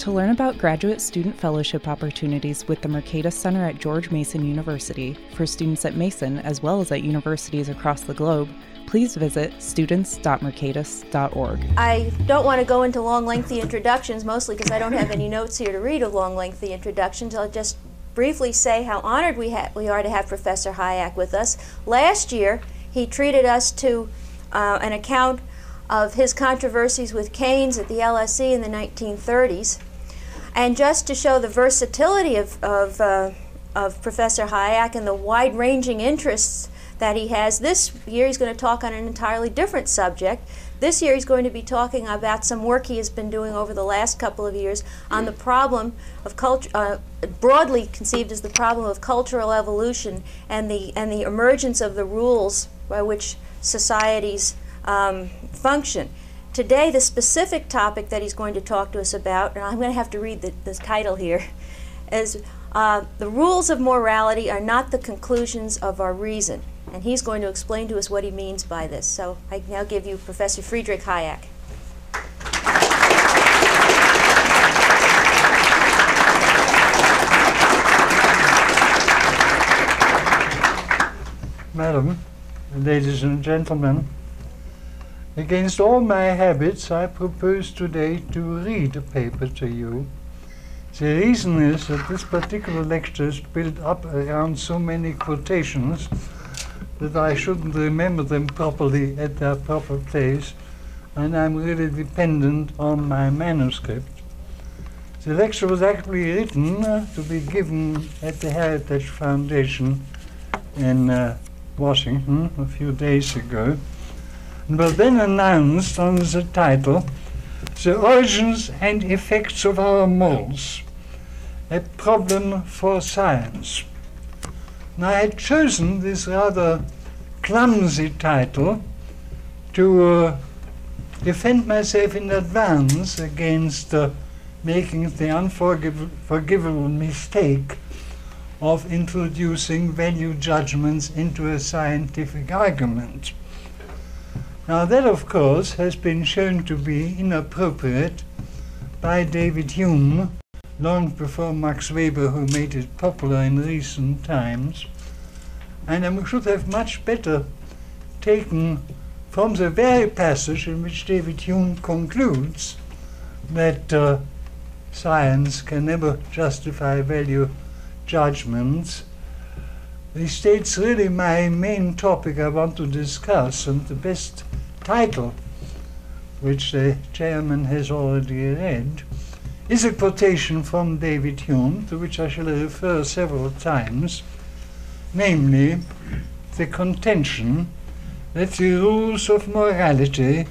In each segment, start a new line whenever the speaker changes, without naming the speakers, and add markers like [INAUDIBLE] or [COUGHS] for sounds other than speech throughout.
To learn about graduate student fellowship opportunities with the Mercatus Center at George Mason University for students at Mason as well as at universities across the globe, please visit students.mercatus.org.
I don't want to go into long, lengthy introductions, mostly because I don't have any notes here to read a long, lengthy introductions. I'll just briefly say how honored we, ha- we are to have Professor Hayek with us. Last year, he treated us to uh, an account of his controversies with Keynes at the LSE in the 1930s. And just to show the versatility of, of, uh, of Professor Hayek and the wide ranging interests that he has, this year he's going to talk on an entirely different subject. This year he's going to be talking about some work he has been doing over the last couple of years on the problem of culture, uh, broadly conceived as the problem of cultural evolution and the, and the emergence of the rules by which societies um, function. Today, the specific topic that he's going to talk to us about, and I'm going to have to read the, the title here, [LAUGHS] is uh, The Rules of Morality Are Not the Conclusions of Our Reason. And he's going to explain to us what he means by this. So I now give you Professor Friedrich Hayek.
Madam, ladies and gentlemen, Against all my habits, I propose today to read a paper to you. The reason is that this particular lecture is built up around so many quotations that I shouldn't remember them properly at their proper place, and I'm really dependent on my manuscript. The lecture was actually written uh, to be given at the Heritage Foundation in uh, Washington a few days ago was then announced under the title The Origins and Effects of Our Morals A Problem for Science. Now, I had chosen this rather clumsy title to uh, defend myself in advance against uh, making the unforgivable mistake of introducing value judgments into a scientific argument. Now, that, of course, has been shown to be inappropriate by David Hume long before Max Weber, who made it popular in recent times. And I should have much better taken from the very passage in which David Hume concludes that uh, science can never justify value judgments. He states really my main topic I want to discuss, and the best title, which the chairman has already read, is a quotation from David Hume, to which I shall refer several times, namely the contention that the rules of morality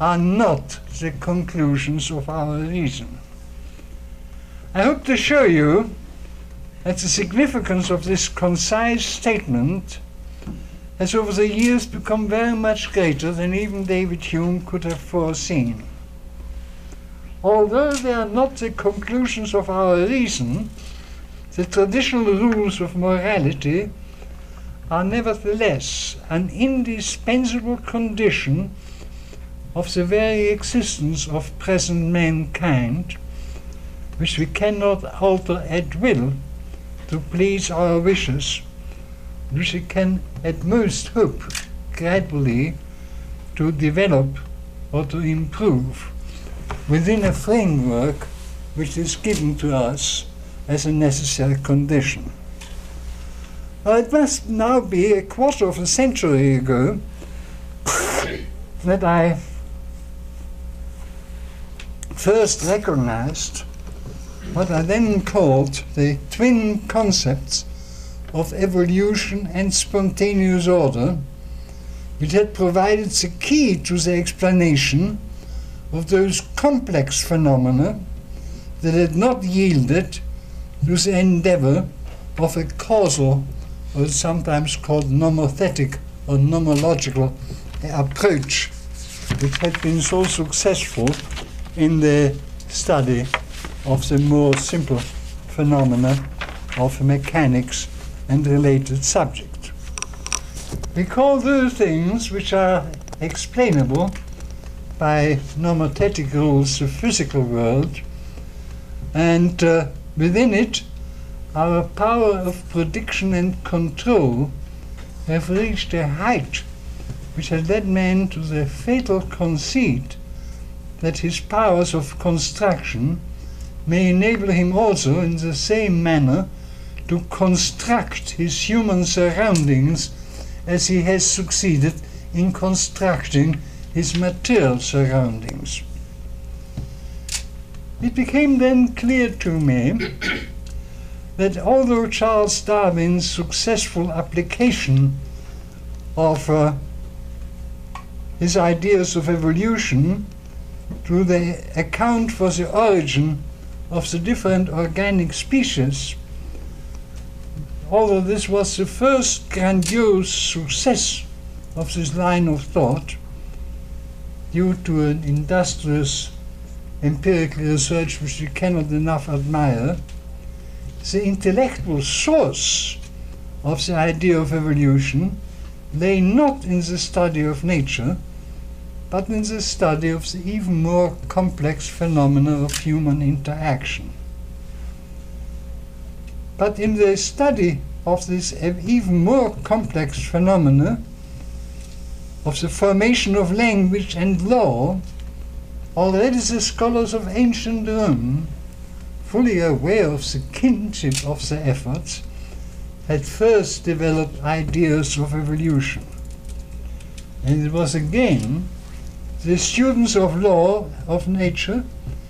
are not the conclusions of our reason. I hope to show you that the significance of this concise statement has over the years become very much greater than even David Hume could have foreseen. Although they are not the conclusions of our reason, the traditional rules of morality are nevertheless an indispensable condition of the very existence of present mankind, which we cannot alter at will to please our wishes which we can at most hope gradually to develop or to improve within a framework which is given to us as a necessary condition. Well, it must now be a quarter of a century ago [COUGHS] that I first recognized what I then called the twin concepts of evolution and spontaneous order, which had provided the key to the explanation of those complex phenomena that had not yielded to the endeavor of a causal, or sometimes called nomothetic, or nomological approach which had been so successful in the study of the more simple phenomena of mechanics and related subjects. We call those things which are explainable by nomothetic rules the physical world, and uh, within it, our power of prediction and control have reached a height which has led man to the fatal conceit that his powers of construction may enable him also in the same manner to construct his human surroundings as he has succeeded in constructing his material surroundings. It became then clear to me [COUGHS] that although Charles Darwin's successful application of uh, his ideas of evolution to the account for the origin of the different organic species, although this was the first grandiose success of this line of thought, due to an industrious empirical research which we cannot enough admire, the intellectual source of the idea of evolution lay not in the study of nature, but in the study of the even more complex phenomena of human interaction. But in the study of this even more complex phenomena, of the formation of language and law, already the scholars of ancient Rome, fully aware of the kinship of the efforts, had first developed ideas of evolution. And it was again the students of law, of nature,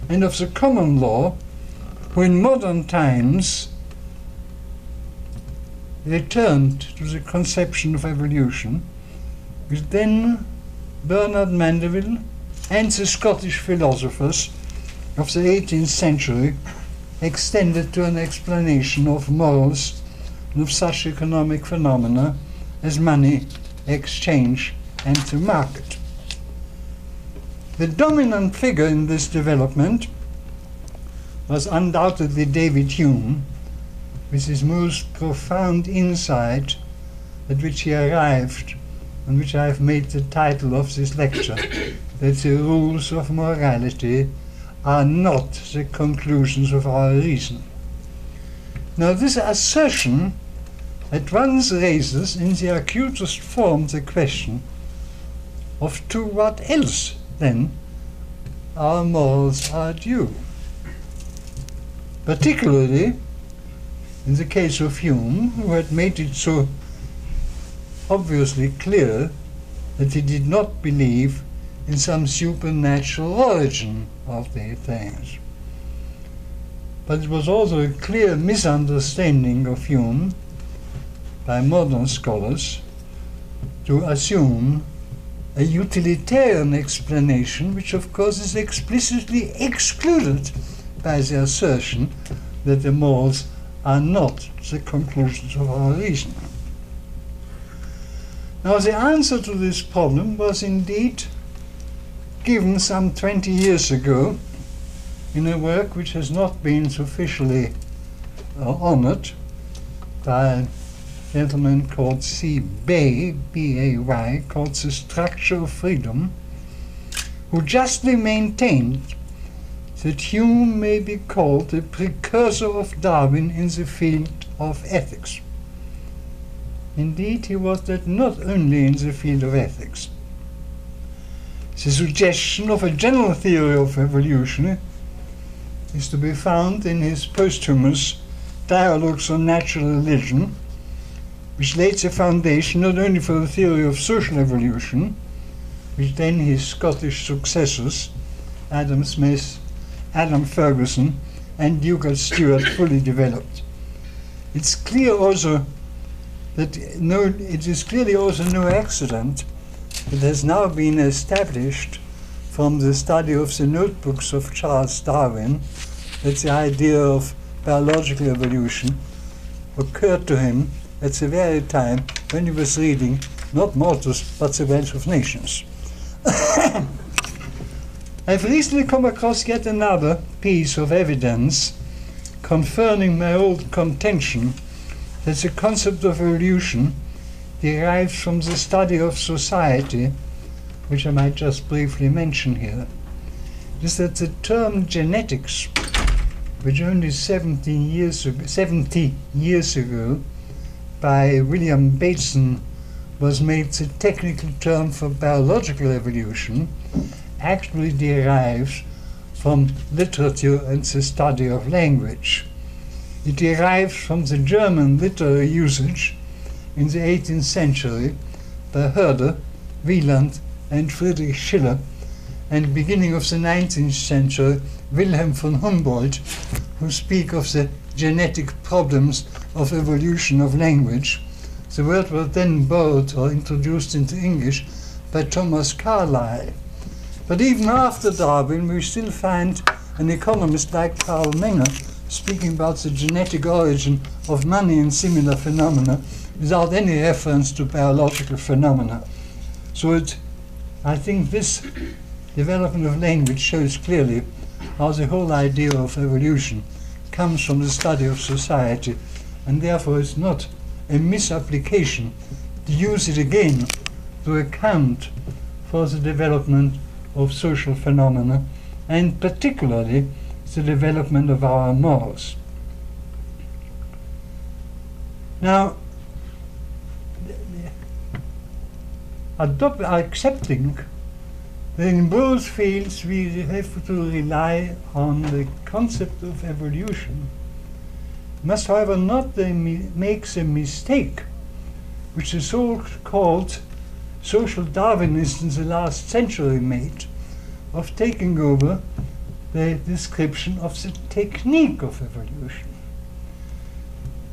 and of the common law who in modern times returned to the conception of evolution which then Bernard Mandeville and the Scottish philosophers of the 18th century extended to an explanation of morals and of such economic phenomena as money, exchange, and the market. The dominant figure in this development was undoubtedly David Hume, with his most profound insight at which he arrived on which I have made the title of this lecture, [COUGHS] that the rules of morality are not the conclusions of our reason. Now, this assertion at once raises in the acutest form the question of to what else, then, our morals are due. Particularly in the case of Hume, who had made it so obviously clear that he did not believe in some supernatural origin of the things. But it was also a clear misunderstanding of Hume by modern scholars to assume a utilitarian explanation, which of course is explicitly excluded by the assertion that the morals are not the conclusions of our reason. Now, the answer to this problem was indeed given some 20 years ago in a work which has not been officially uh, honored by a gentleman called C. Bay, B-A-Y, called The Structure of Freedom, who justly maintained that Hume may be called the precursor of Darwin in the field of ethics. Indeed, he was that not only in the field of ethics. The suggestion of a general theory of evolution is to be found in his posthumous Dialogues on Natural Religion, which laid the foundation not only for the theory of social evolution, which then his Scottish successors, Adam Smith, Adam Ferguson, and Dugald Stewart fully developed. It's clear also that no, it is clearly also no accident that has now been established from the study of the notebooks of Charles Darwin that the idea of biological evolution occurred to him at the very time when he was reading not Malthus, but the wealth of nations. [COUGHS] I've recently come across yet another piece of evidence confirming my old contention that the concept of evolution derives from the study of society, which I might just briefly mention here, is that the term genetics, which only 17 years ago, 70 years ago by William Bateson was made the technical term for biological evolution, actually derives from literature and the study of language. It derives from the German literary usage in the 18th century by Herder, Wieland, and Friedrich Schiller, and beginning of the 19th century, Wilhelm von Humboldt, who speak of the genetic problems of evolution of language. The word was then borrowed or introduced into English by Thomas Carlyle. But even after Darwin, we still find an economist like Carl Menger speaking about the genetic origin of money and similar phenomena without any reference to biological phenomena. So it, I think this development of language shows clearly how the whole idea of evolution comes from the study of society, and therefore it's not a misapplication to use it again to account for the development of social phenomena, and particularly the development of our morals. Now, adopt, accepting that in both fields we have to rely on the concept of evolution, must however not make the mistake which is so-called social Darwinism in the last century made of taking over the description of the technique of evolution.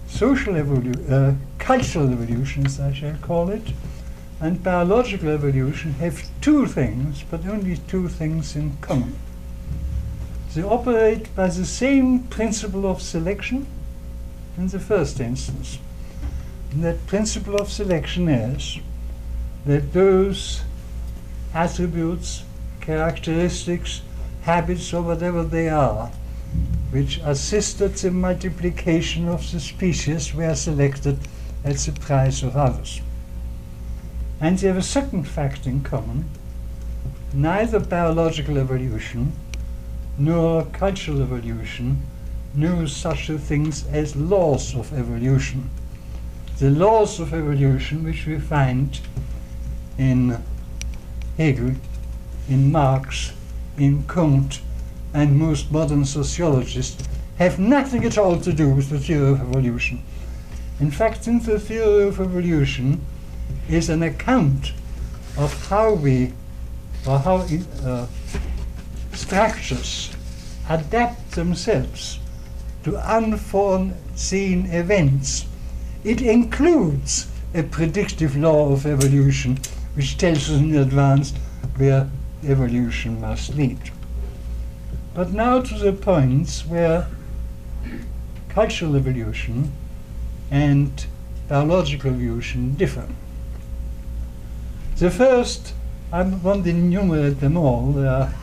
Social evolution, uh, cultural evolution, as I shall call it, and biological evolution have two things, but only two things in common. They operate by the same principle of selection in the first instance. And that principle of selection is that those attributes, characteristics, habits, or whatever they are, which assisted the multiplication of the species were selected at the price of others. And they have a second fact in common. Neither biological evolution nor cultural evolution knew such things as laws of evolution. The laws of evolution which we find in Hegel, in Marx, in Comte, and most modern sociologists have nothing at all to do with the theory of evolution. In fact, in the theory of evolution is an account of how we, or how uh, structures adapt themselves to unforeseen events. It includes a predictive law of evolution which tells us in advance where evolution must lead. But now to the points where cultural evolution and biological evolution differ. The first, I won't enumerate them all, there are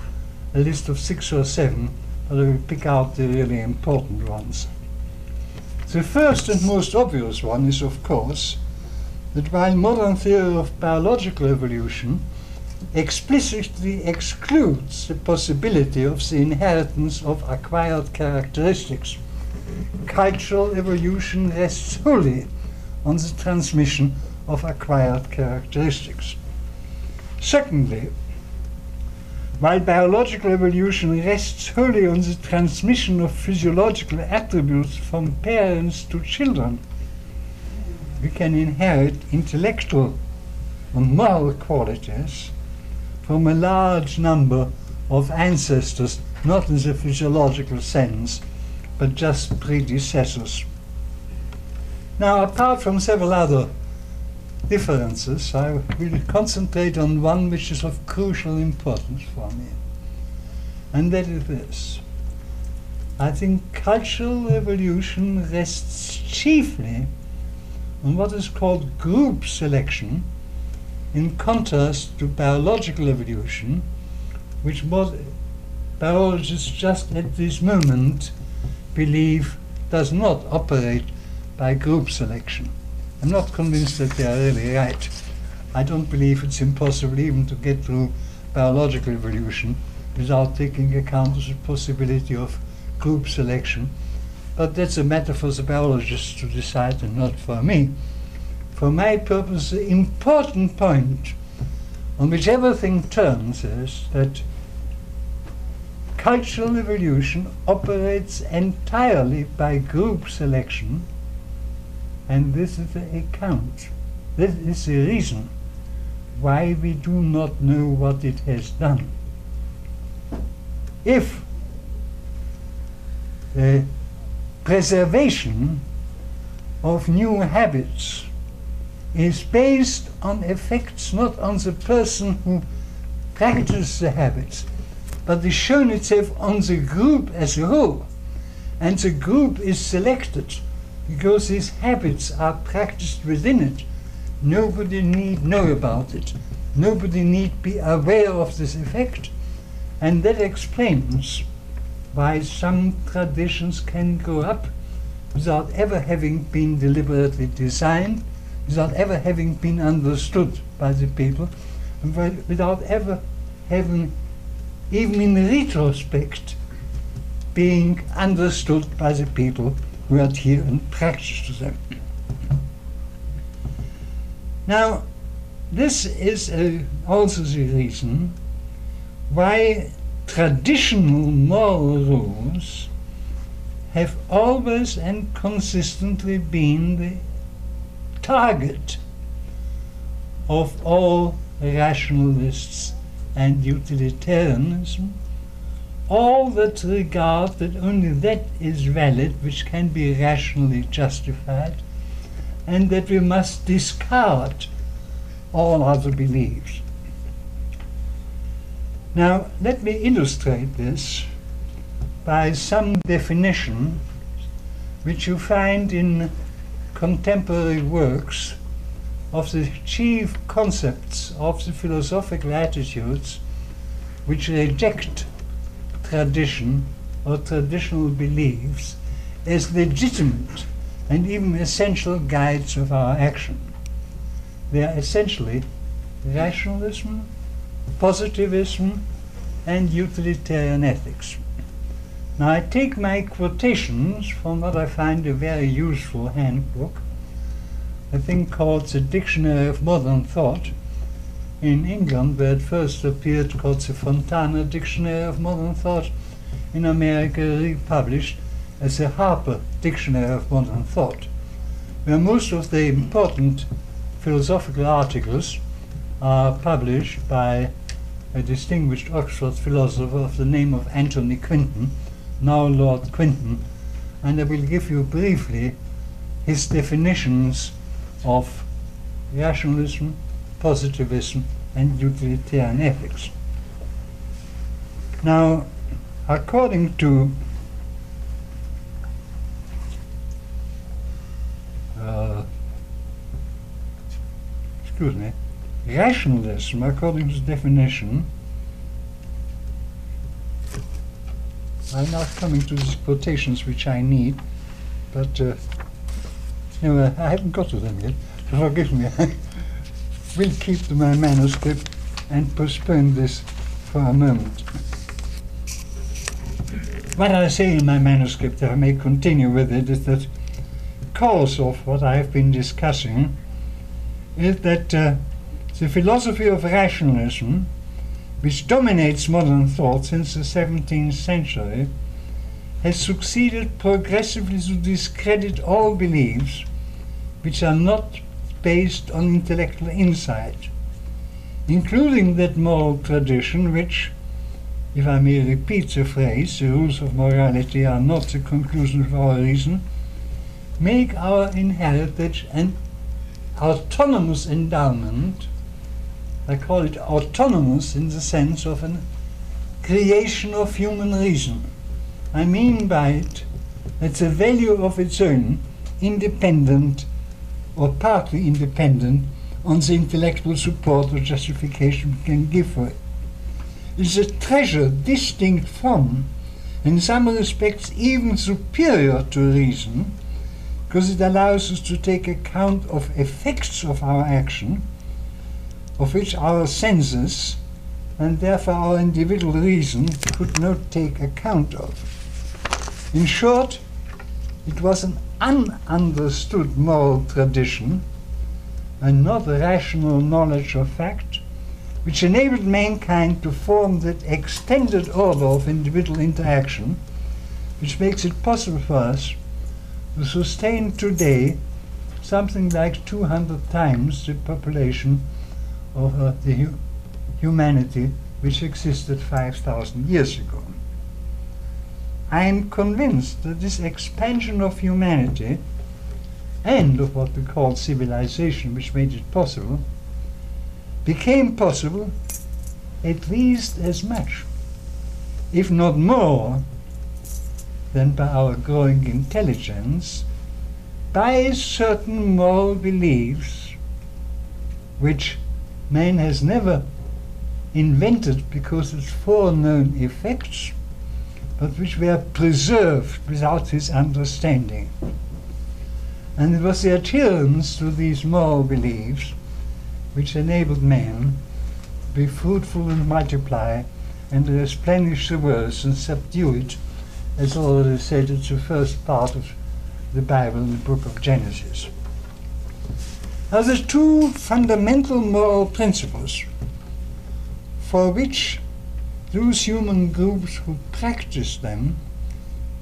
a list of six or seven, but I will pick out the really important ones. The first and most obvious one is, of course, that while modern theory of biological evolution explicitly excludes the possibility of the inheritance of acquired characteristics. Cultural evolution rests wholly on the transmission of acquired characteristics. Secondly, while biological evolution rests wholly on the transmission of physiological attributes from parents to children, we can inherit intellectual and moral qualities from a large number of ancestors, not in the physiological sense, but just predecessors. Now, apart from several other differences, I will concentrate on one which is of crucial importance for me, and that is this. I think cultural evolution rests chiefly on what is called group selection in contrast to biological evolution, which biologists just at this moment believe does not operate by group selection. I'm not convinced that they are really right. I don't believe it's impossible even to get through biological evolution without taking account of the possibility of group selection. But that's a matter for the biologists to decide and not for me. For my purpose, the important point on which everything turns is that cultural evolution operates entirely by group selection, and this is the account. This is the reason why we do not know what it has done. If the preservation of new habits is based on effects not on the person who practices the habits, but is shown itself on the group as a whole. And the group is selected because these habits are practiced within it. Nobody need know about it. Nobody need be aware of this effect. And that explains why some traditions can grow up without ever having been deliberately designed, without ever having been understood by the people, and without ever having, even in retrospect, being understood by the people who adhere and practice to them. Now, this is uh, also the reason why traditional moral rules have always and consistently been the target of all rationalists and utilitarianism, all that regard that only that is valid which can be rationally justified, and that we must discard all other beliefs. Now, let me illustrate this by some definition which you find in contemporary works of the chief concepts of the philosophical attitudes which reject tradition or traditional beliefs as legitimate and even essential guides of our action. They are essentially rationalism, positivism, and utilitarian ethics. Now I take my quotations from what I find a very useful handbook, a thing called the Dictionary of Modern Thought, in England where it first appeared called the Fontana Dictionary of Modern Thought, in America republished as the Harper Dictionary of Modern Thought, where most of the important philosophical articles are published by a distinguished Oxford philosopher of the name of Anthony Quinton, now Lord Quinton, and I will give you briefly his definitions of rationalism, positivism, and utilitarian ethics. Now, according to uh, excuse me, rationalism, according to the definition, I'm not coming to these quotations which I need, but uh, know, I haven't got to them yet, forgive me. [LAUGHS] I will keep to my manuscript and postpone this for a moment. What I say in my manuscript, if I may continue with it, is that cause of what I have been discussing is that uh, the philosophy of rationalism, which dominates modern thought since the 17th century, has succeeded progressively to discredit all beliefs which are not based on intellectual insight, including that moral tradition which, if I may repeat the phrase, the rules of morality are not the conclusion of our reason, make our inherited and autonomous endowment. I call it autonomous in the sense of a creation of human reason. I mean by it that the value of its own, independent or partly independent on the intellectual support or justification we can give for it. It's a treasure distinct from, in some respects even superior to reason, because it allows us to take account of effects of our action, of which our senses and therefore our individual reason could not take account of. In short, it was an ununderstood moral tradition and not rational knowledge of fact, which enabled mankind to form that extended order of individual interaction, which makes it possible for us to sustain today something like 200 times the population of the hu humanity which existed 5,000 years ago. I am convinced that this expansion of humanity and of what we call civilization, which made it possible, became possible at least as much, if not more, than by our growing intelligence, by certain moral beliefs which man has never invented because its foreknown effects, but which were preserved without his understanding. And it was the adherence to these moral beliefs which enabled man to be fruitful and multiply and to replenish the world and subdue it, as already said, it's the first part of the Bible in the book of Genesis. Now, there's two fundamental moral principles for which those human groups who practice them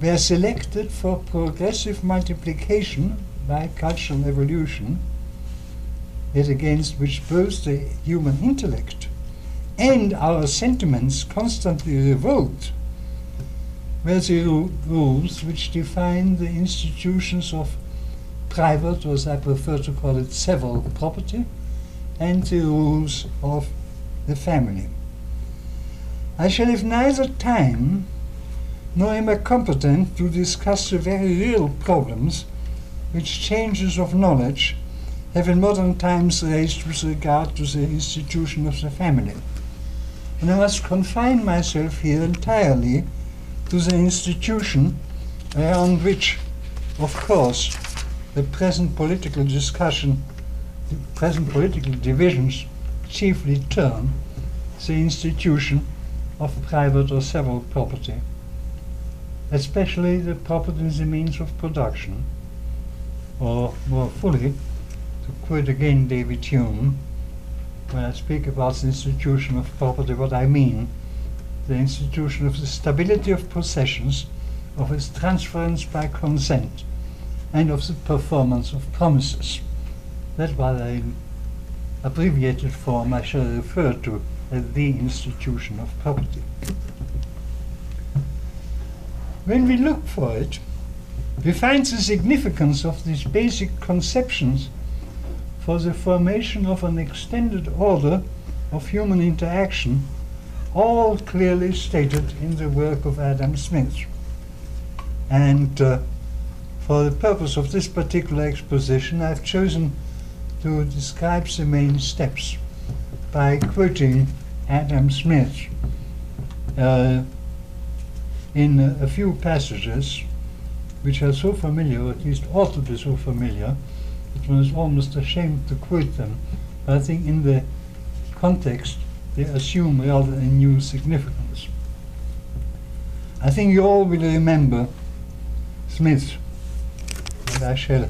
were selected for progressive multiplication by cultural evolution, yet against which both the human intellect and our sentiments constantly revolt, were the rules which define the institutions of private, or as I prefer to call it, several property, and the rules of the family. I shall have neither time nor am I competent to discuss the very real problems which changes of knowledge have in modern times raised with regard to the institution of the family. And I must confine myself here entirely to the institution around which, of course, the present political discussion, the present political divisions chiefly turn, the institution of private or several property, especially the property as a means of production, or more fully, to quote again David Hume, when I speak about the institution of property, what I mean, the institution of the stability of possessions, of its transference by consent, and of the performance of promises. That was in abbreviated form I shall refer to as the institution of property. When we look for it, we find the significance of these basic conceptions for the formation of an extended order of human interaction, all clearly stated in the work of Adam Smith. And uh, for the purpose of this particular exposition, I've chosen to describe the main steps by quoting Adam Smith uh, in a, few passages which are so familiar, or at least ought to be so familiar, one is almost ashamed to quote them. But I think in the context they assume rather a new significance. I think you all will remember Smith, I shall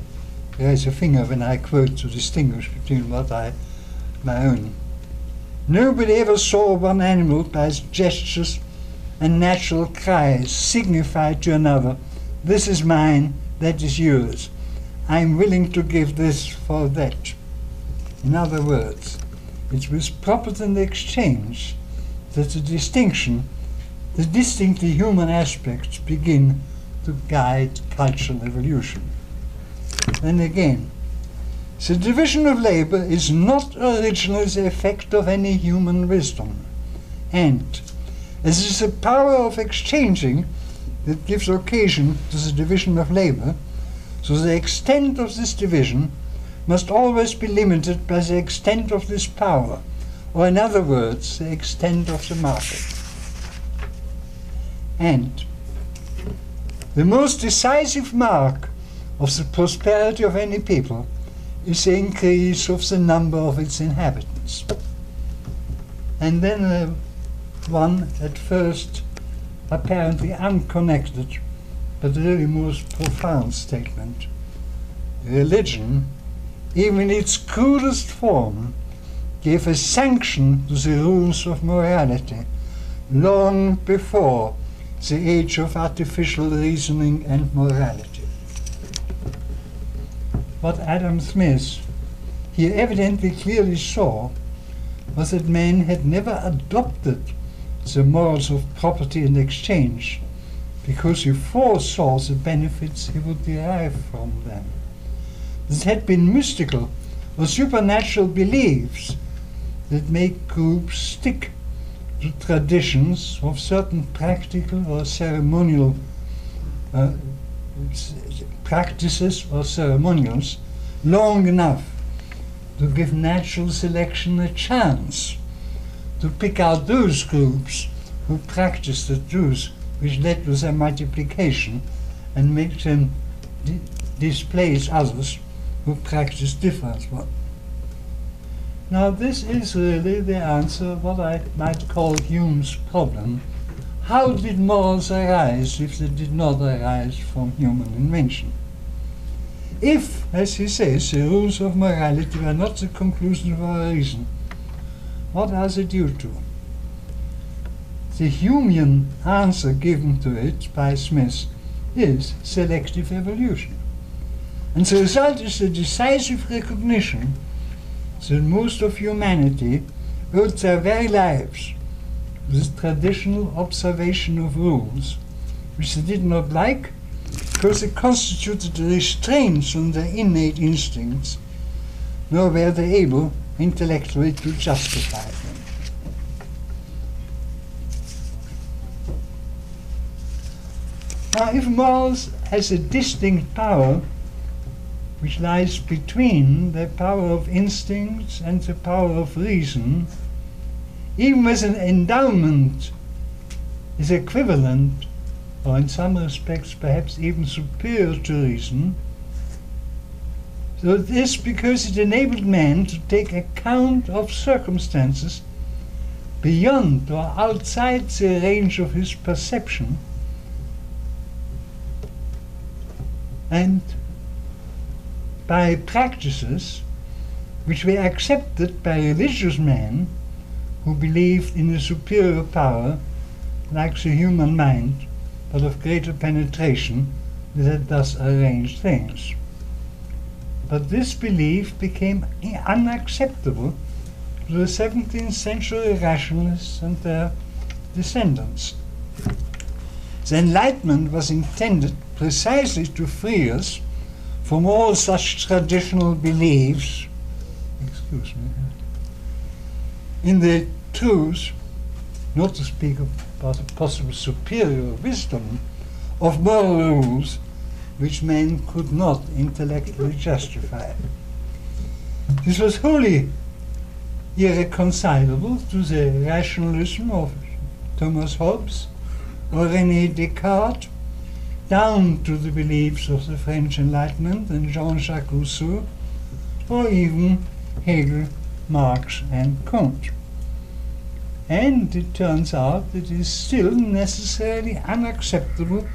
raise a finger when I quote to distinguish between what I, my own. Nobody ever saw one animal by its gestures and natural cries signify to another, this is mine, that is yours. I am willing to give this for that. In other words, it's with property in exchange that the distinction, the distinctly human aspects begin to guide cultural evolution. Then again, the division of labor is not originally the effect of any human wisdom. And as it is the power of exchanging that gives occasion to the division of labor, so the extent of this division must always be limited by the extent of this power, or in other words, the extent of the market. And the most decisive mark of the prosperity of any people is the increase of the number of its inhabitants. And then uh, one at first apparently unconnected but really most profound statement. Religion, even in its crudest form, gave a sanction to the rules of morality long before the age of artificial reasoning and morality. What Adam Smith he evidently clearly saw was that man had never adopted the morals of property and exchange because he foresaw the benefits he would derive from them. This had been mystical or supernatural beliefs that make groups stick to traditions of certain practical or ceremonial uh, practices or ceremonials long enough to give natural selection a chance to pick out those groups who practice the truth which led to their multiplication and make them di displace others who practice different ones. Now this is really the answer what I might call Hume's problem. How did morals arise if they did not arise from Humean invention? If, as he says, the rules of morality were not the conclusion of our reason, what are they due to? The human answer given to it by Smith is selective evolution. And the result is the decisive recognition that most of humanity owed their very lives this traditional observation of rules, which they did not like because it constituted restraints on their innate instincts, nor were they able intellectually to justify them. Now, if morals has a distinct power, which lies between the power of instincts and the power of reason, even as an endowment is equivalent, or in some respects perhaps even superior to reason, so this because it enabled man to take account of circumstances beyond or outside the range of his perception and by practices which were accepted by religious men who believed in a superior power like the human mind, but of greater penetration that thus arranged things. But this belief became unacceptable to the 17th century rationalists and their descendants. The Enlightenment was intended precisely to free us from all such traditional beliefs, excuse me, in their truth, not to speak about a possible superior wisdom, of moral rules which men could not intellectually justify. This was wholly irreconcilable to the rationalism of Thomas Hobbes or René Descartes, down to the beliefs of the French Enlightenment and Jean-Jacques Rousseau, or even Hegel, Marx, and Kant. And it turns out that it is still necessarily unacceptable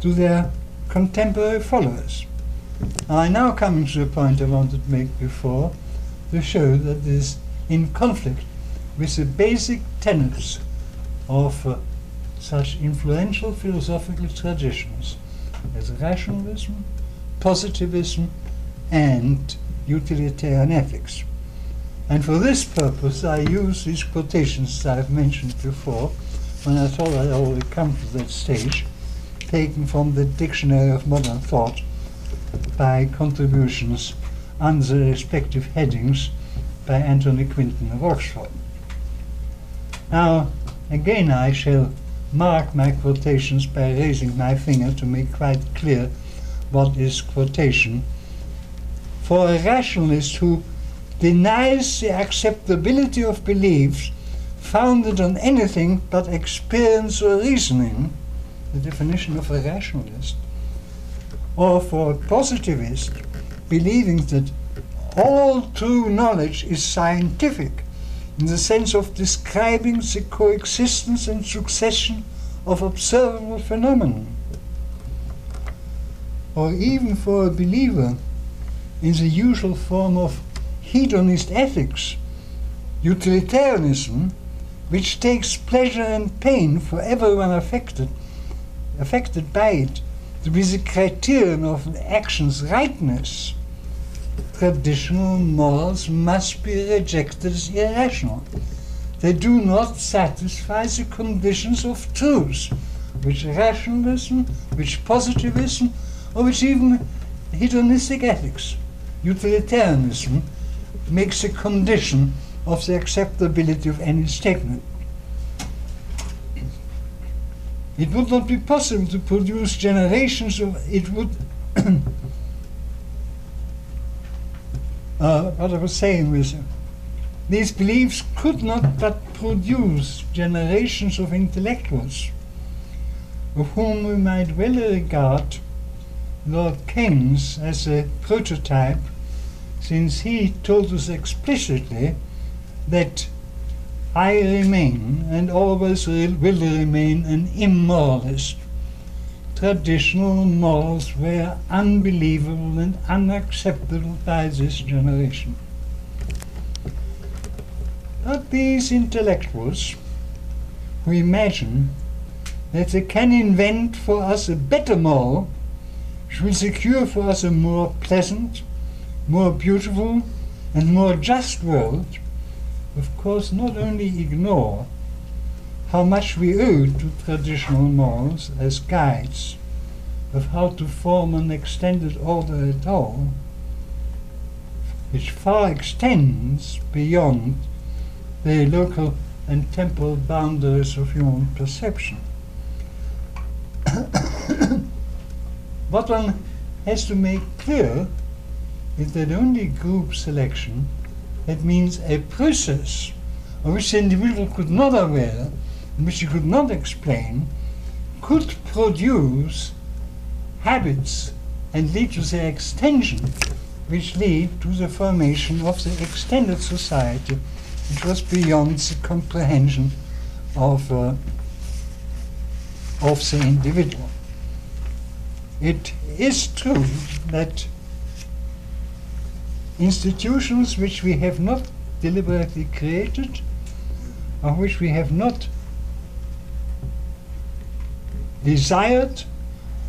to their contemporary followers. I now come to the point I wanted to make before to show that it is in conflict with the basic tenets of uh, such influential philosophical traditions as rationalism, positivism, and utilitarian ethics. And for this purpose, I use these quotations that I've mentioned before, when I thought I'd already come to that stage, taken from the Dictionary of Modern Thought by contributions under the respective headings by Anthony Quinton of Oxford. Now, again, I shall mark my quotations by raising my finger to make quite clear what is quotation for a rationalist who denies the acceptability of beliefs founded on anything but experience or reasoning, the definition of a rationalist, or for a positivist believing that all true knowledge is scientific in the sense of describing the coexistence and succession of observable phenomena. Or even for a believer in the usual form of hedonist ethics, utilitarianism, which takes pleasure and pain for everyone affected, affected by it, to be the criterion of an action's rightness, traditional morals must be rejected as irrational. They do not satisfy the conditions of truth, which rationalism, which positivism, or which even hedonistic ethics, utilitarianism, makes a condition of the acceptability of any statement. It would not be possible to produce generations of it would [COUGHS] uh, what I was saying was these beliefs could not but produce generations of intellectuals of whom we might well regard Lord Keynes as a prototype since he told us explicitly that I remain and always will remain an immoralist. Traditional morals were unbelievable and unacceptable by this generation. But these intellectuals who imagine that they can invent for us a better moral, which will secure for us a more pleasant, more beautiful, and more just world, of course, not only ignore how much we owe to traditional morals as guides of how to form an extended order at all, which far extends beyond the local and temporal boundaries of human perception. [COUGHS] what one has to make clear is that only group selection that means a process of which the individual could not aware, and which he could not explain, could produce habits and lead to their extension, which lead to the formation of the extended society, which was beyond the comprehension of, uh, of the individual. It is true that institutions which we have not deliberately created, or which we have not desired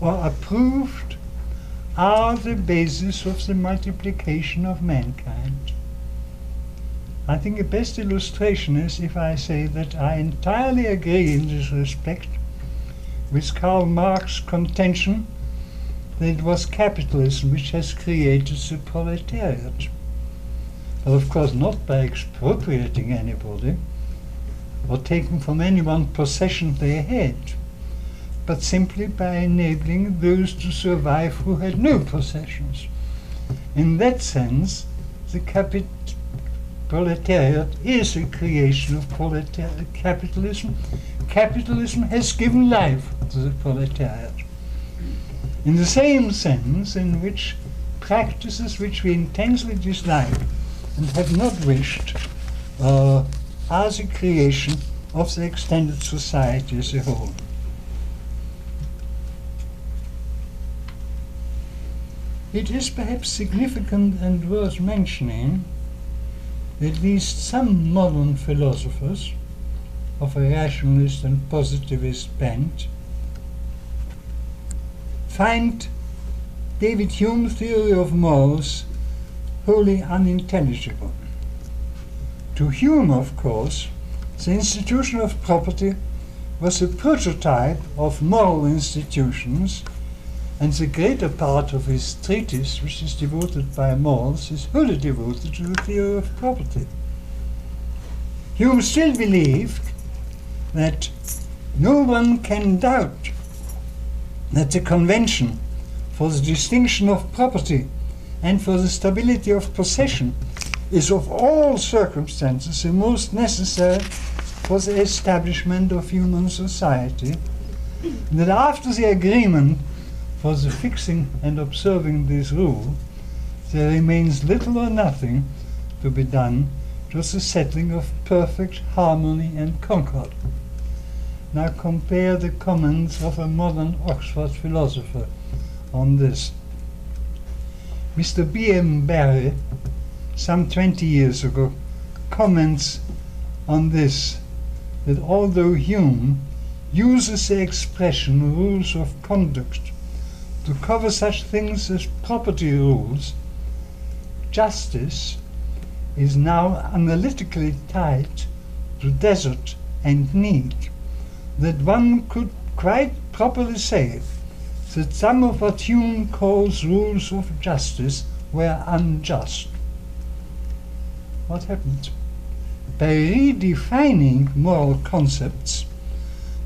or approved, are the basis of the multiplication of mankind. I think the best illustration is if I say that I entirely agree in this respect with Karl Marx's contention it was capitalism which has created the proletariat. But of course not by expropriating anybody or taking from anyone possession they had, but simply by enabling those to survive who had no possessions. In that sense, the capit proletariat is a creation of capitalism. Capitalism has given life to the proletariat in the same sense in which practices which we intensely dislike and have not wished uh, are the creation of the extended society as a whole. It is perhaps significant and worth mentioning that at least some modern philosophers of a rationalist and positivist bent find David Hume's theory of morals wholly unintelligible. To Hume, of course, the institution of property was a prototype of moral institutions, and the greater part of his treatise, which is devoted by morals, is wholly devoted to the theory of property. Hume still believed that no one can doubt that the Convention for the Distinction of Property and for the stability of possession is of all circumstances the most necessary for the establishment of human society, and that after the agreement for the fixing and observing this rule, there remains little or nothing to be done towards the settling of perfect harmony and concord. Now compare the comments of a modern Oxford philosopher on this. Mr. B.M. Barry, some 20 years ago, comments on this that although Hume uses the expression rules of conduct to cover such things as property rules, justice is now analytically tied to desert and need, that one could quite properly say that some of what Hume calls rules of justice were unjust. What happened? By redefining moral concepts,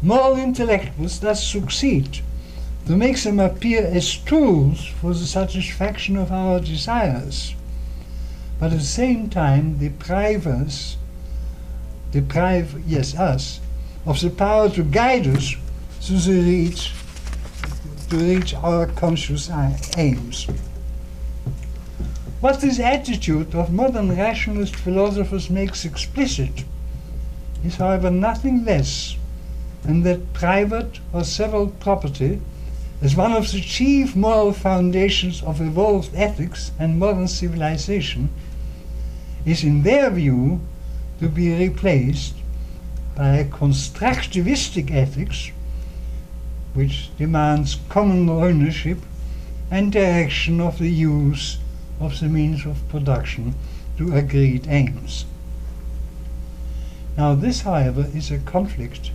moral intellectuals thus succeed to make them appear as tools for the satisfaction of our desires, but at the same time deprive us, deprive, yes, us, of the power to guide us to the reach to reach our conscious uh, aims. What this attitude of modern rationalist philosophers makes explicit is, however, nothing less than that private or several property is one of the chief moral foundations of evolved ethics and modern civilization is, in their view, to be replaced by constructivistic ethics which demands common ownership and direction of the use of the means of production to agreed aims. Now, this, however, is a conflict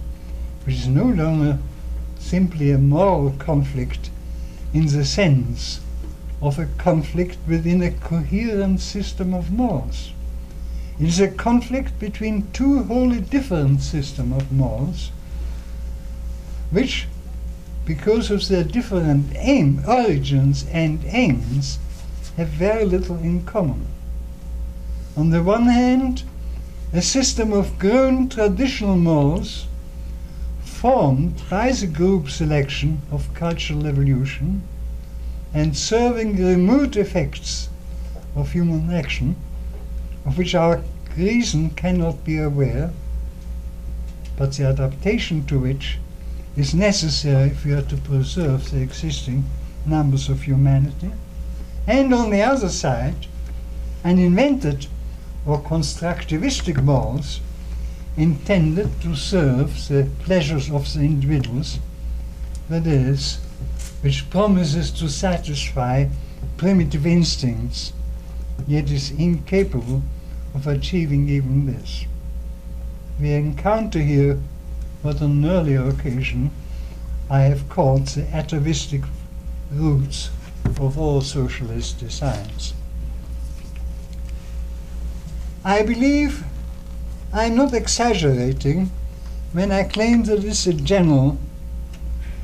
which is no longer simply a moral conflict in the sense of a conflict within a coherent system of morals. It is a conflict between two wholly different systems of morals, which because of their different aim, origins and aims, have very little in common. On the one hand, a system of grown traditional morals formed by the group selection of cultural evolution and serving the remote effects of human action, of which our reason cannot be aware, but the adaptation to which is necessary if we are to preserve the existing numbers of humanity. And on the other side, an invented or constructivistic morals intended to serve the pleasures of the individuals, that is, which promises to satisfy primitive instincts, yet is incapable of achieving even this. We encounter here what on an earlier occasion I have called the atavistic roots of all socialist designs. I believe I'm not exaggerating when I claim that it's a general,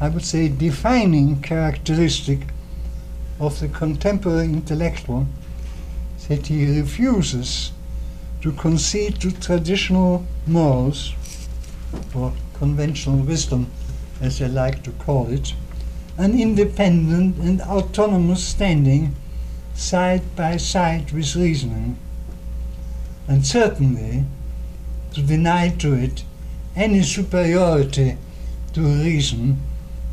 I would say defining characteristic of the contemporary intellectual that he refuses to concede to traditional morals or conventional wisdom, as they like to call it, an independent and autonomous standing side by side with reasoning, and certainly to deny to it any superiority to reason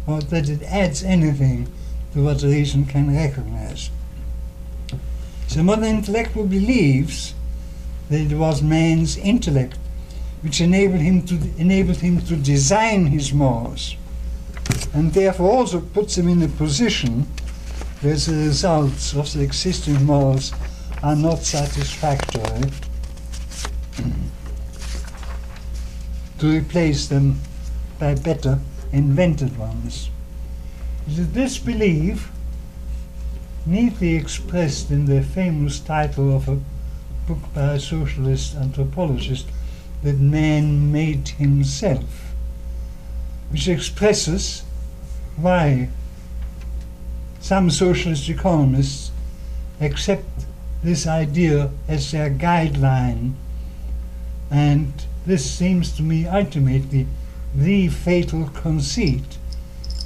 or that it adds anything to what reason can recognize. The modern intellectual believes that it was man's intellect which enabled him to enabled him to design his morals, and therefore also puts him in a position where the results of the existing morals are not satisfactory [CLEARS THROAT] to replace them by better invented ones. This belief, neatly expressed in the famous title of a by a socialist anthropologist, that man made himself, which expresses why some socialist economists accept this idea as their guideline. And this seems to me ultimately the fatal conceit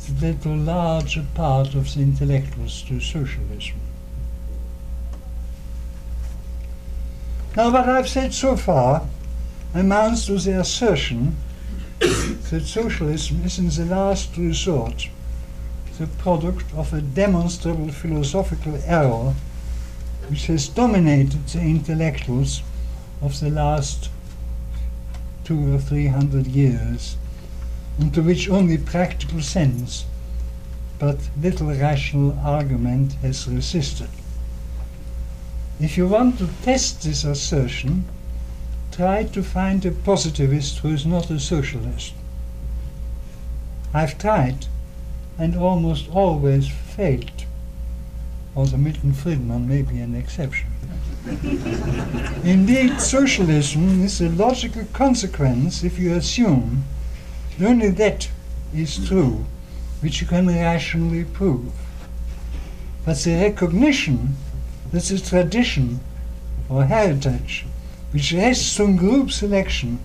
that led to a larger part of the intellectuals to socialism. Now, what I've said so far amounts to the assertion that socialism is in the last resort the product of a demonstrable philosophical error which has dominated the intellectuals of the last two or three hundred years, and to which only practical sense, but little rational argument has resisted. If you want to test this assertion, try to find a positivist who is not a socialist. I've tried and almost always failed although Milton Friedman may be an exception. [LAUGHS] Indeed, socialism is a logical consequence if you assume that only that is true which you can rationally prove. But the recognition that the tradition or heritage which rests on group selection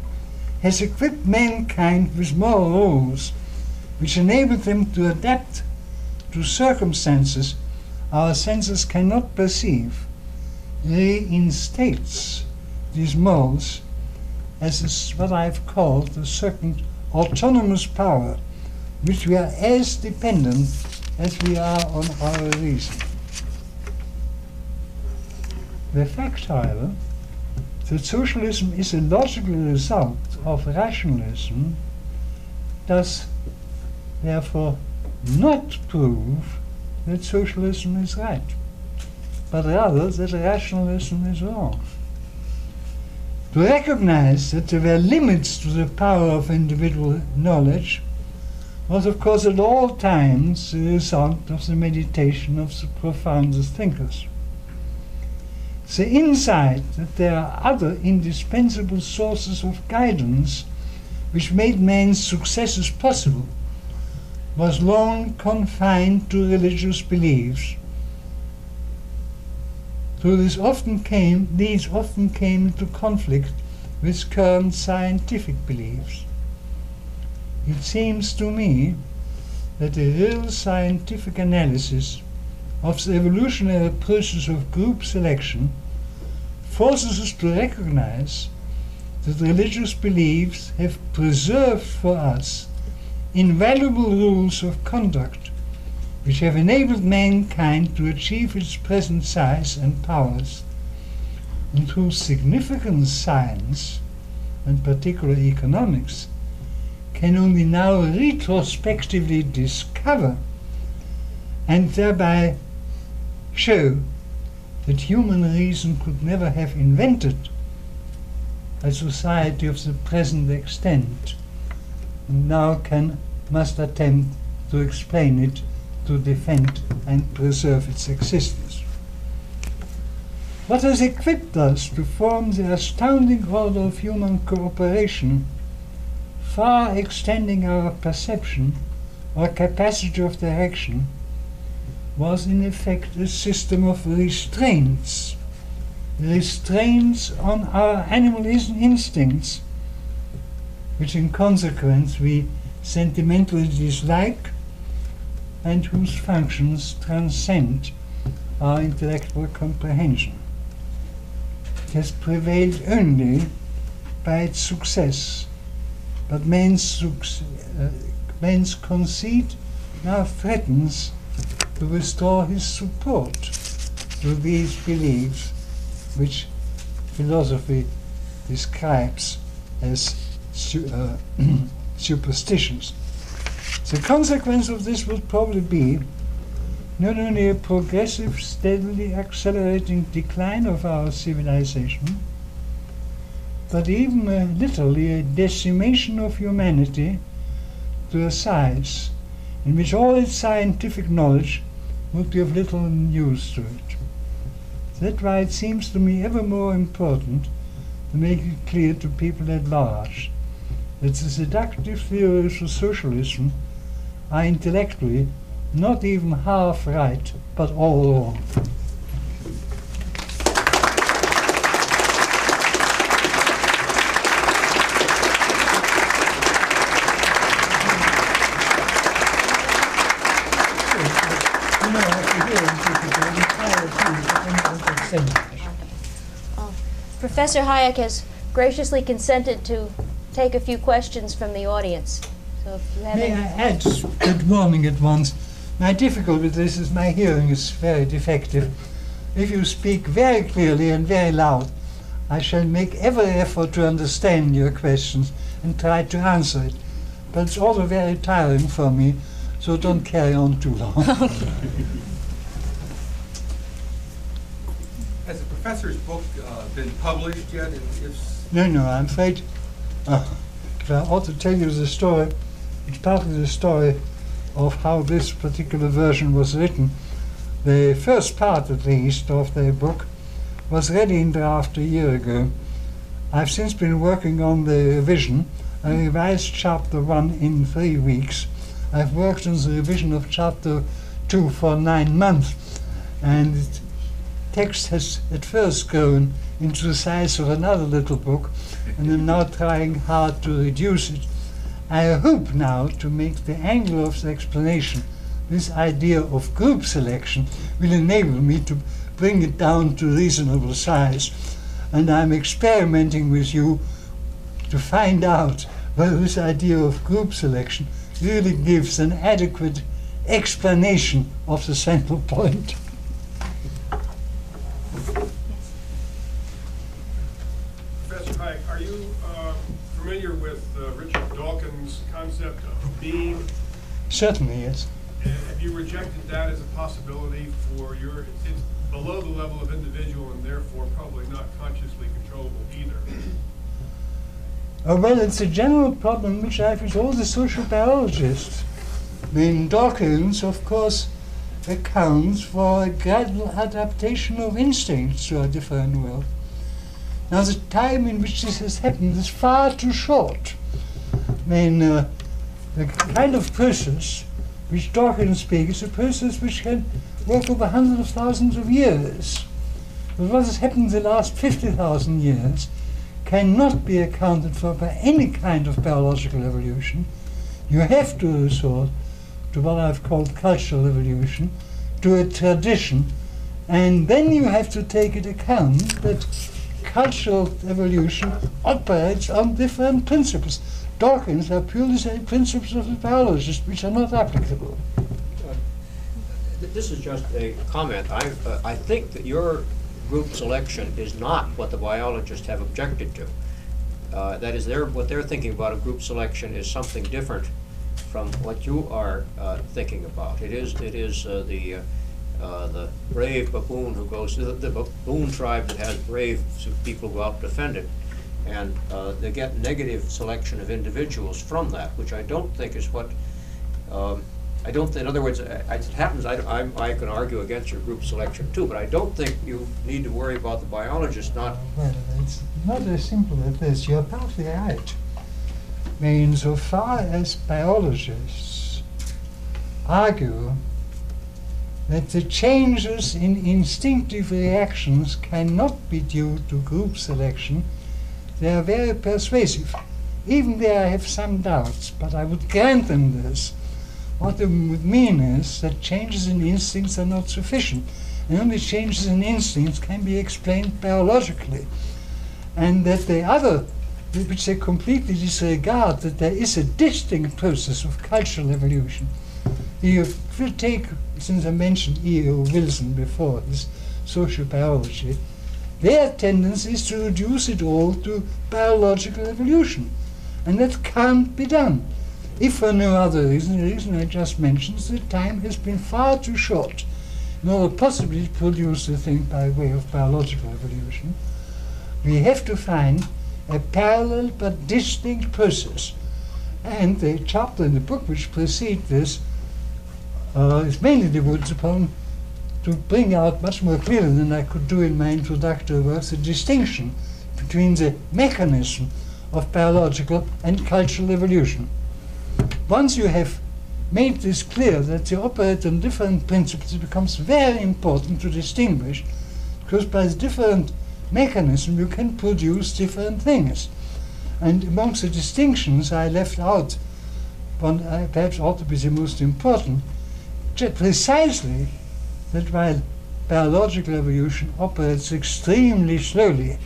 has equipped mankind with moral rules which enable them to adapt to circumstances our senses cannot perceive, reinstates these morals as is what I've called a certain autonomous power, which we are as dependent as we are on our reason. The fact, however, that socialism is a logical result of rationalism does therefore not prove that socialism is right, but rather that rationalism is wrong. To recognize that there were limits to the power of individual knowledge was, of course, at all times the result of the meditation of the profoundest thinkers. The insight that there are other indispensable sources of guidance which made man's successes possible was long confined to religious beliefs. So this often came, these often came into conflict with current scientific beliefs. It seems to me that a real scientific analysis of the evolutionary process of group selection forces us to recognize that religious beliefs have preserved for us invaluable rules of conduct which have enabled mankind to achieve its present size and powers, and whose significant science, and particularly economics, can only now retrospectively discover and thereby show that human reason could never have invented a society of the present extent and now can must attempt to explain it, to defend and preserve its existence. What has equipped us to form the astounding order of human cooperation, far extending our perception our capacity of direction, was in effect a system of restraints, restraints on our animal instincts which in consequence we sentimentally dislike and whose functions transcend our intellectual comprehension. It has prevailed only by its success, but man's, uh, man's conceit now threatens to restore his support to these beliefs which philosophy describes as su uh, [CLEARS THROAT] superstitions. The consequence of this would probably be not only a progressive, steadily accelerating decline of our civilization, but even a, literally a decimation of humanity to a size in which all its scientific knowledge would be of little use to it. That's why it seems to me ever more important to make it clear to people at large that the seductive theories of socialism are intellectually not even half right, but all wrong.
Professor Hayek has graciously consented to take a few questions from the audience. So if you have
May I
any,
add good morning at once? My difficulty with this is my hearing is very defective. If you speak very clearly and very loud, I shall make every effort to understand your questions and try to answer it. But it's also very tiring for me, so don't carry on too long.
Has [LAUGHS] [LAUGHS] professor's book uh, been published yet?
No, no, I'm afraid. Uh, I ought to tell you the story, it's partly the story of how this particular version was written. The first part, at least, of the book was ready in draft a year ago. I've since been working on the revision. I revised chapter one in three weeks. I've worked on the revision of chapter two for nine months, and text has at first grown into the size of another little book, and I'm now trying hard to reduce it. I hope now to make the angle of the explanation, this idea of group selection, will enable me to bring it down to reasonable size. And I'm experimenting with you to find out whether this idea of group selection really gives an adequate explanation of the central point. [LAUGHS]
Professor Hayek, are you uh, familiar with uh, Richard Dawkins' concept of meme?
Certainly, yes.
And have you rejected that as a possibility for your, it's it's below the level of individual and therefore probably not consciously controllable either?
Oh, well, it's a general problem which I have with all the social biologists. I mean, Dawkins, of course, accounts for a gradual adaptation of instincts to a different world. Now, the time in which this has happened is far too short. I mean, uh, the kind of persons which Dawkins speaks is a process which can work over hundreds of thousands of years. But what has happened in the last 50,000 years cannot be accounted for by any kind of biological evolution. You have to resort to what I've called cultural evolution, to a tradition, and then you have to take into account that cultural evolution operates on different principles. Dawkins are purely principles of biologist which are not applicable.
Th- This is just a comment. I, uh, I think that your group selection is not what the biologists have objected to. Uh, That is, they're, what they're thinking about a group selection is something different from what you are uh, thinking about. It is, it is uh, the, uh, uh, the brave baboon who goes, the the baboon tribe that has brave people who go out and defend it. And uh, they get negative selection of individuals from that, which I don't think is what um, I don't, in other words, as it happens, I, I'm- I can argue against your group selection too, but I don't think you need to worry about the biologist not,
Well, it's not as simple as this. You're partly right. I mean, so far as biologists argue that the changes in instinctive reactions cannot be due to group selection, they are very persuasive. Even there I have some doubts, but I would grant them this. What it would mean is that changes in instincts are not sufficient, and only changes in instincts can be explained biologically. And that the other, which they completely disregard, that there is a distinct process of cultural evolution. You will take, since I mentioned E.O. Wilson before, this social biology, their tendency is to reduce it all to biological evolution. And that can't be done. If for no other reason, the reason I just mentioned, is that time has been far too short in order possibly to produce the thing by way of biological evolution. We have to find a parallel but distinct process. And the chapter in the book which precedes this uh, is mainly devoted upon to bring out much more clearly than I could do in my introductory works the distinction between the mechanism of biological and cultural evolution. Once you have made this clear that they operate on different principles, it becomes very important to distinguish because by different mechanism you can produce different things. And amongst the distinctions I left out, one uh, perhaps ought to be the most important, precisely that while biological evolution operates extremely slowly.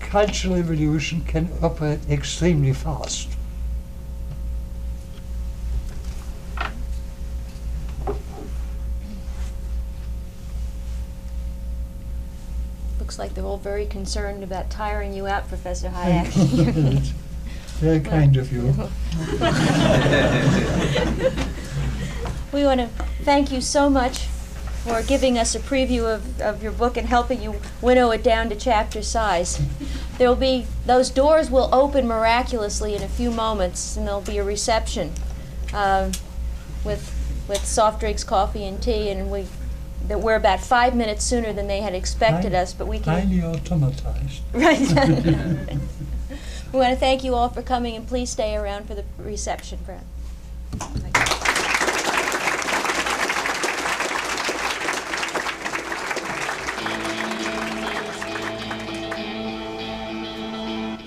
Cultural evolution can operate extremely fast.
Looks like they're all very concerned about tiring you out, Professor [LAUGHS] Hayek.
Very kind of you. [LAUGHS]
we want to thank you so much for giving us a preview of, of your book and helping you winnow it down to chapter size. There'll be those doors will open miraculously in a few moments, and there'll be a reception uh, with with soft drinks, coffee, and tea, and we that we're about five minutes sooner than they had expected us, but we can.
Highly automatized. [LAUGHS]
Right. [LAUGHS] we want to thank you all for coming, and please stay around for the reception, Brad.